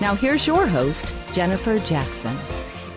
Now here's your host, Jennifer Jackson.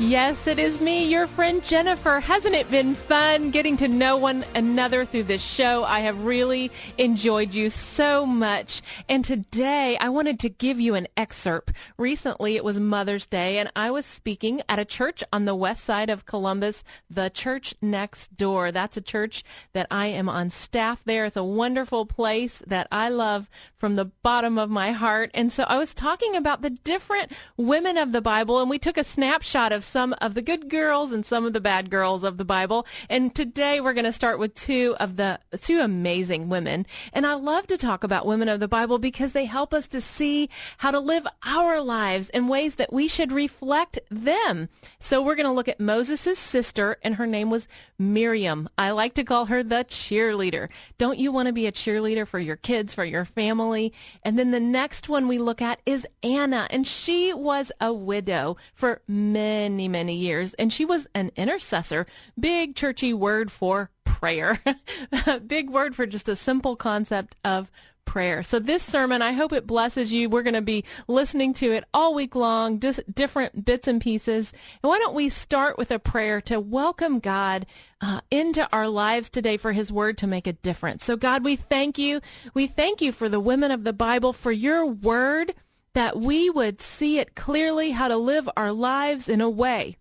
Yes, it is me, your friend Jennifer. Hasn't it been fun getting to know one another through this show? I have really enjoyed you so much. And today I wanted to give you an excerpt. Recently it was Mother's Day and I was speaking at a church on the west side of Columbus, the church next door. That's a church that I am on staff there. It's a wonderful place that I love from the bottom of my heart. And so I was talking about the different women of the Bible and we took a snapshot of some of the good girls and some of the bad girls of the Bible. And today we're going to start with two of the two amazing women. And I love to talk about women of the Bible because they help us to see how to live our lives in ways that we should reflect them. So we're going to look at Moses' sister and her name was Miriam. I like to call her the cheerleader. Don't you want to be a cheerleader for your kids, for your family? And then the next one we look at is Anna and she was a widow for many many, many years. And she was an intercessor. Big churchy word for prayer. Big word for just a simple concept of prayer. So this sermon, I hope it blesses you. We're going to be listening to it all week long, just different bits and pieces. And why don't we start with a prayer to welcome God uh, into our lives today for his word to make a difference. So God, we thank you. We thank you for the women of the Bible, for your word that we would see it clearly how to live our lives in a way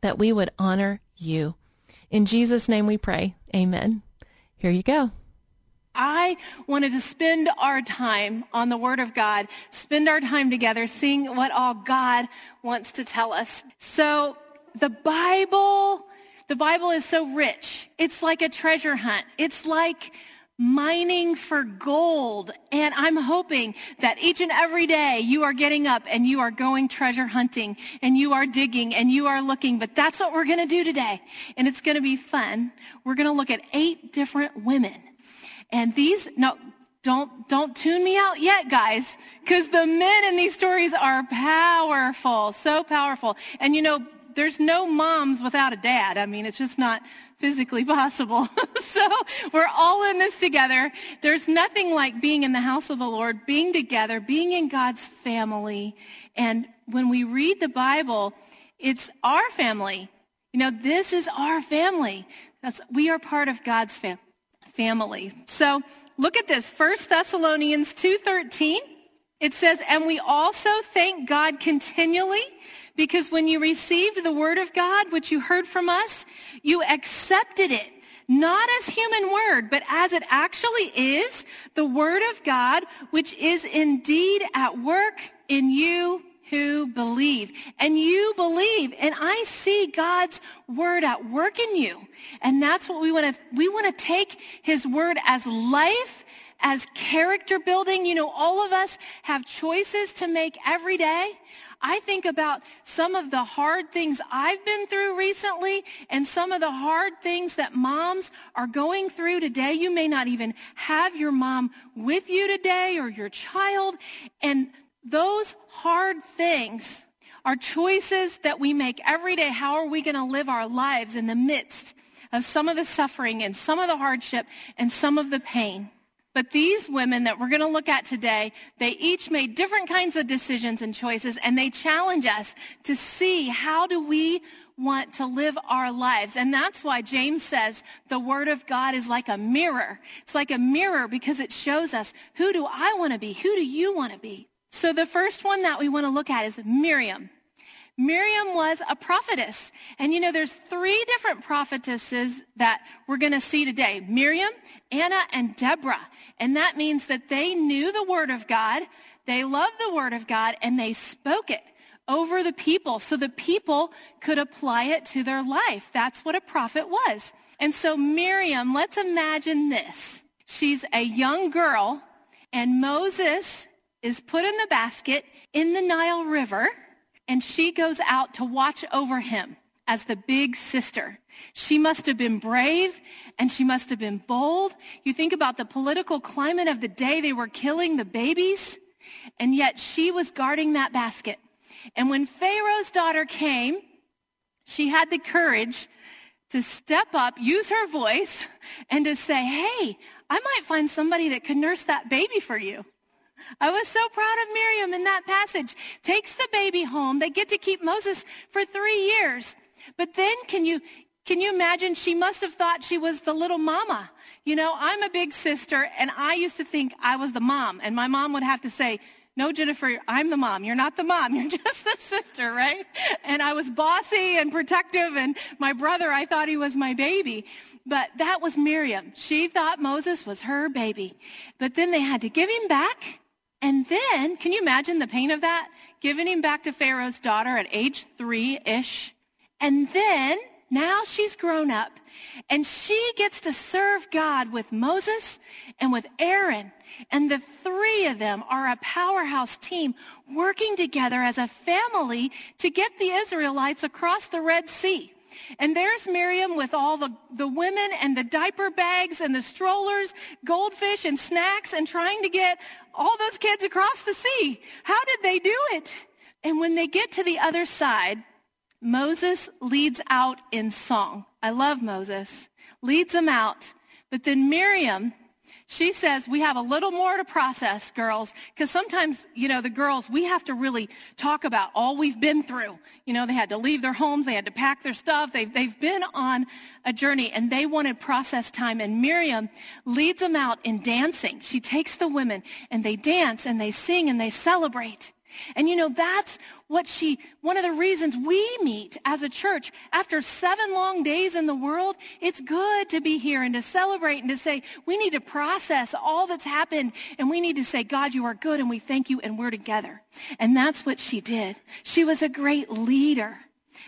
that we would honor you. In Jesus' name we pray. Amen. Here you go. I wanted to spend our time on the Word of God, spend our time together seeing what all God wants to tell us. So the Bible, the Bible is so rich. It's like a treasure hunt. It's like mining for gold. And I'm hoping that each and every day you are getting up and you are going treasure hunting and you are digging and you are looking. But that's what we're going to do today. And it's going to be fun. We're going to look at eight different women. And these, no, don't, don't tune me out yet, guys, because the men in these stories are powerful, so powerful. And you know, there's no moms without a dad. I mean, it's just not physically possible. so we're all in this together. There's nothing like being in the house of the Lord, being together, being in God's family. And when we read the Bible, it's our family. You know, this is our family. That's, we are part of God's fam- family. So look at this. 1 Thessalonians 2.13. It says, and we also thank God continually because when you received the word of God, which you heard from us, you accepted it, not as human word, but as it actually is, the word of God, which is indeed at work in you who believe. And you believe. And I see God's word at work in you. And that's what we want to, we want to take his word as life as character building. You know, all of us have choices to make every day. I think about some of the hard things I've been through recently and some of the hard things that moms are going through today. You may not even have your mom with you today or your child. And those hard things are choices that we make every day. How are we going to live our lives in the midst of some of the suffering and some of the hardship and some of the pain? But these women that we're going to look at today, they each made different kinds of decisions and choices, and they challenge us to see how do we want to live our lives. And that's why James says the word of God is like a mirror. It's like a mirror because it shows us who do I want to be? Who do you want to be? So the first one that we want to look at is Miriam. Miriam was a prophetess. And you know, there's three different prophetesses that we're going to see today. Miriam, Anna, and Deborah. And that means that they knew the word of God, they loved the word of God, and they spoke it over the people so the people could apply it to their life. That's what a prophet was. And so Miriam, let's imagine this. She's a young girl and Moses is put in the basket in the Nile River and she goes out to watch over him as the big sister. She must have been brave and she must have been bold. You think about the political climate of the day. They were killing the babies and yet she was guarding that basket. And when Pharaoh's daughter came, she had the courage to step up, use her voice, and to say, hey, I might find somebody that could nurse that baby for you. I was so proud of Miriam in that passage. Takes the baby home. They get to keep Moses for three years. But then can you, can you imagine she must have thought she was the little mama. You know, I'm a big sister and I used to think I was the mom and my mom would have to say, no, Jennifer, I'm the mom. You're not the mom. You're just the sister, right? And I was bossy and protective, and my brother, I thought he was my baby. But that was Miriam. She thought Moses was her baby. But then they had to give him back. And then, can you imagine the pain of that? Giving him back to Pharaoh's daughter at age three-ish. And then, now she's grown up, and she gets to serve God with Moses and with Aaron and the three of them are a powerhouse team working together as a family to get the Israelites across the Red Sea. And there's Miriam with all the, the women and the diaper bags and the strollers, goldfish and snacks and trying to get all those kids across the sea. How did they do it? And when they get to the other side, Moses leads out in song. I love Moses. Leads them out. But then Miriam she says we have a little more to process, girls, because sometimes, you know, the girls, we have to really talk about all we've been through. You know, they had to leave their homes, they had to pack their stuff, they've, they've been on a journey and they wanted process time. And Miriam leads them out in dancing. She takes the women and they dance and they sing and they celebrate. And you know, that's what she, one of the reasons we meet as a church after seven long days in the world, it's good to be here and to celebrate and to say, we need to process all that's happened and we need to say, God, you are good and we thank you and we're together. And that's what she did. She was a great leader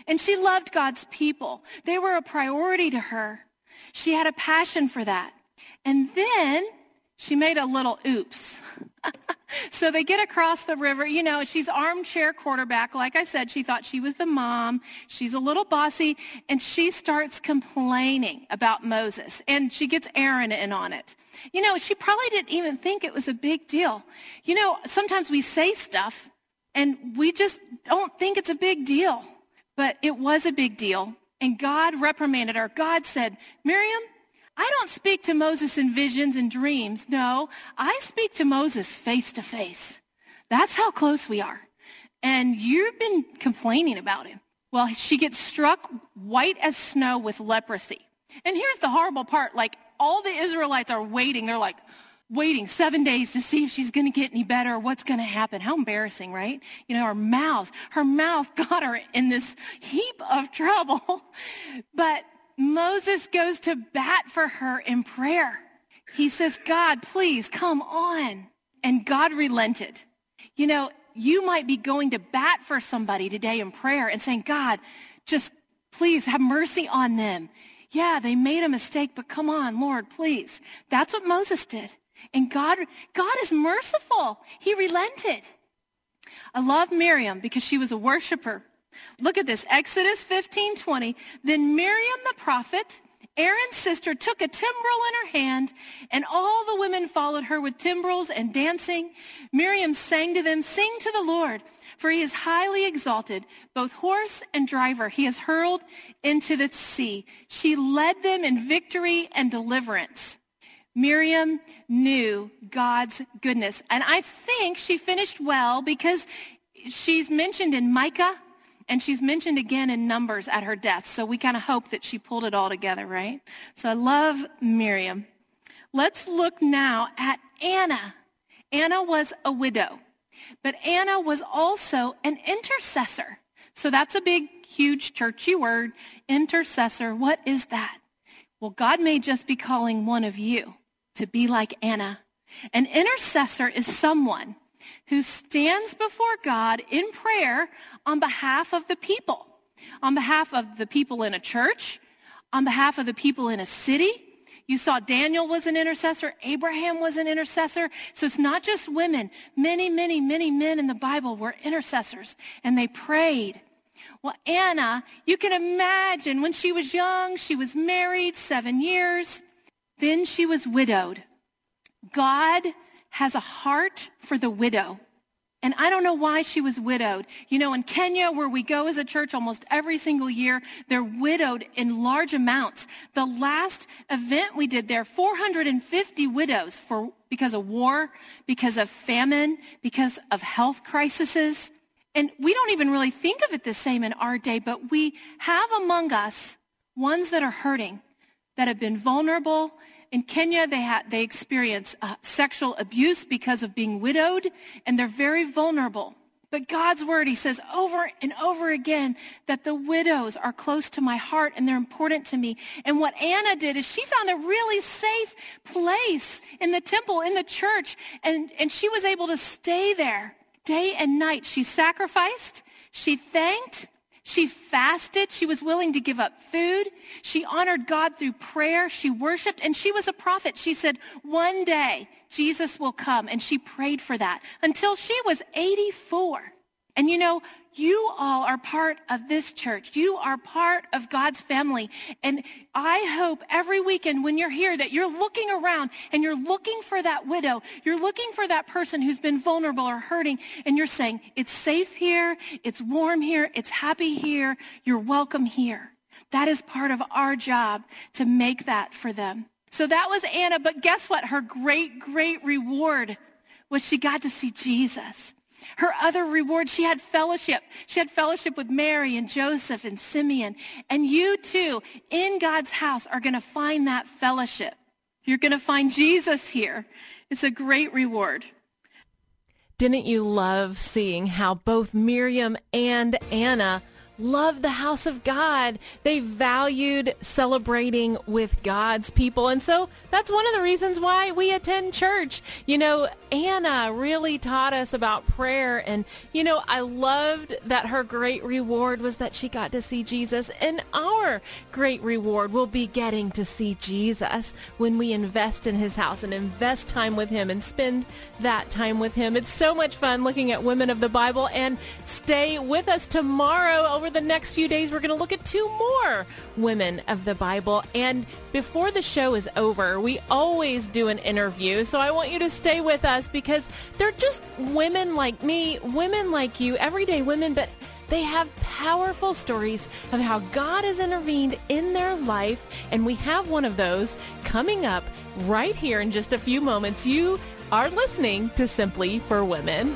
and she loved God's people. They were a priority to her. She had a passion for that. And then she made a little oops. so they get across the river. You know, she's armchair quarterback. Like I said, she thought she was the mom. She's a little bossy. And she starts complaining about Moses. And she gets Aaron in on it. You know, she probably didn't even think it was a big deal. You know, sometimes we say stuff and we just don't think it's a big deal. But it was a big deal. And God reprimanded her. God said, Miriam, I don't speak to Moses in visions and dreams. No, I speak to Moses face to face. That's how close we are. And you've been complaining about him. Well, she gets struck white as snow with leprosy. And here's the horrible part. Like all the Israelites are waiting. They're like, waiting seven days to see if she's going to get any better or what's going to happen. How embarrassing, right? You know, her mouth, her mouth got her in this heap of trouble. But Moses goes to bat for her in prayer. He says, God, please come on. And God relented. You know, you might be going to bat for somebody today in prayer and saying, God, just please have mercy on them. Yeah, they made a mistake, but come on, Lord, please. That's what Moses did. And God, God is merciful. He relented. I love Miriam because she was a worshiper. Look at this, Exodus 15, 20. Then Miriam the prophet, Aaron's sister, took a timbrel in her hand, and all the women followed her with timbrels and dancing. Miriam sang to them, Sing to the Lord, for he is highly exalted, both horse and driver he has hurled into the sea. She led them in victory and deliverance. Miriam knew God's goodness. And I think she finished well because she's mentioned in Micah and she's mentioned again in Numbers at her death. So we kind of hope that she pulled it all together, right? So I love Miriam. Let's look now at Anna. Anna was a widow. But Anna was also an intercessor. So that's a big, huge churchy word, intercessor. What is that? Well, God may just be calling one of you to be like Anna. An intercessor is someone who stands before God in prayer on behalf of the people, on behalf of the people in a church, on behalf of the people in a city. You saw Daniel was an intercessor. Abraham was an intercessor. So it's not just women. Many, many, many men in the Bible were intercessors and they prayed. Well, Anna, you can imagine when she was young, she was married seven years. Then she was widowed. God has a heart for the widow. And I don't know why she was widowed. You know, in Kenya, where we go as a church almost every single year, they're widowed in large amounts. The last event we did there, 450 widows for, because of war, because of famine, because of health crises. And we don't even really think of it the same in our day, but we have among us ones that are hurting, that have been vulnerable, in Kenya, they, ha- they experience uh, sexual abuse because of being widowed, and they're very vulnerable. But God's word, he says over and over again that the widows are close to my heart and they're important to me. And what Anna did is she found a really safe place in the temple, in the church, and, and she was able to stay there day and night. She sacrificed, she thanked, she fasted. She was willing to give up food. She honored God through prayer. She worshiped and she was a prophet. She said, one day Jesus will come. And she prayed for that until she was 84. And you know, you all are part of this church. You are part of God's family. And I hope every weekend when you're here that you're looking around and you're looking for that widow. You're looking for that person who's been vulnerable or hurting. And you're saying, it's safe here. It's warm here. It's happy here. You're welcome here. That is part of our job to make that for them. So that was Anna. But guess what? Her great, great reward was she got to see Jesus. Her other reward, she had fellowship. She had fellowship with Mary and Joseph and Simeon. And you too, in God's house, are going to find that fellowship. You're going to find Jesus here. It's a great reward. Didn't you love seeing how both Miriam and Anna loved the house of God. They valued celebrating with God's people. And so that's one of the reasons why we attend church. You know, Anna really taught us about prayer. And, you know, I loved that her great reward was that she got to see Jesus. And our great reward will be getting to see Jesus when we invest in his house and invest time with him and spend that time with him. It's so much fun looking at women of the Bible and stay with us tomorrow over the next few days. We're going to look at two more women of the Bible. And before the show is over, we always do an interview. So I want you to stay with us because they're just women like me, women like you, everyday women, but they have powerful stories of how God has intervened in their life. And we have one of those coming up right here in just a few moments. You are listening to Simply for Women.